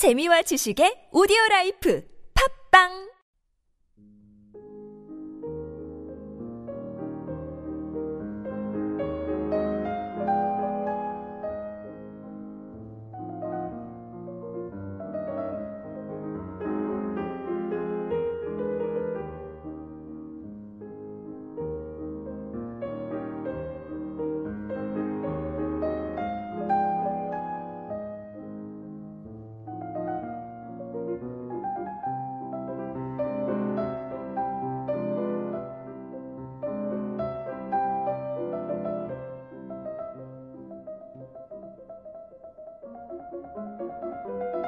재미와 지식의 오디오 라이프. 팝빵 Thank you.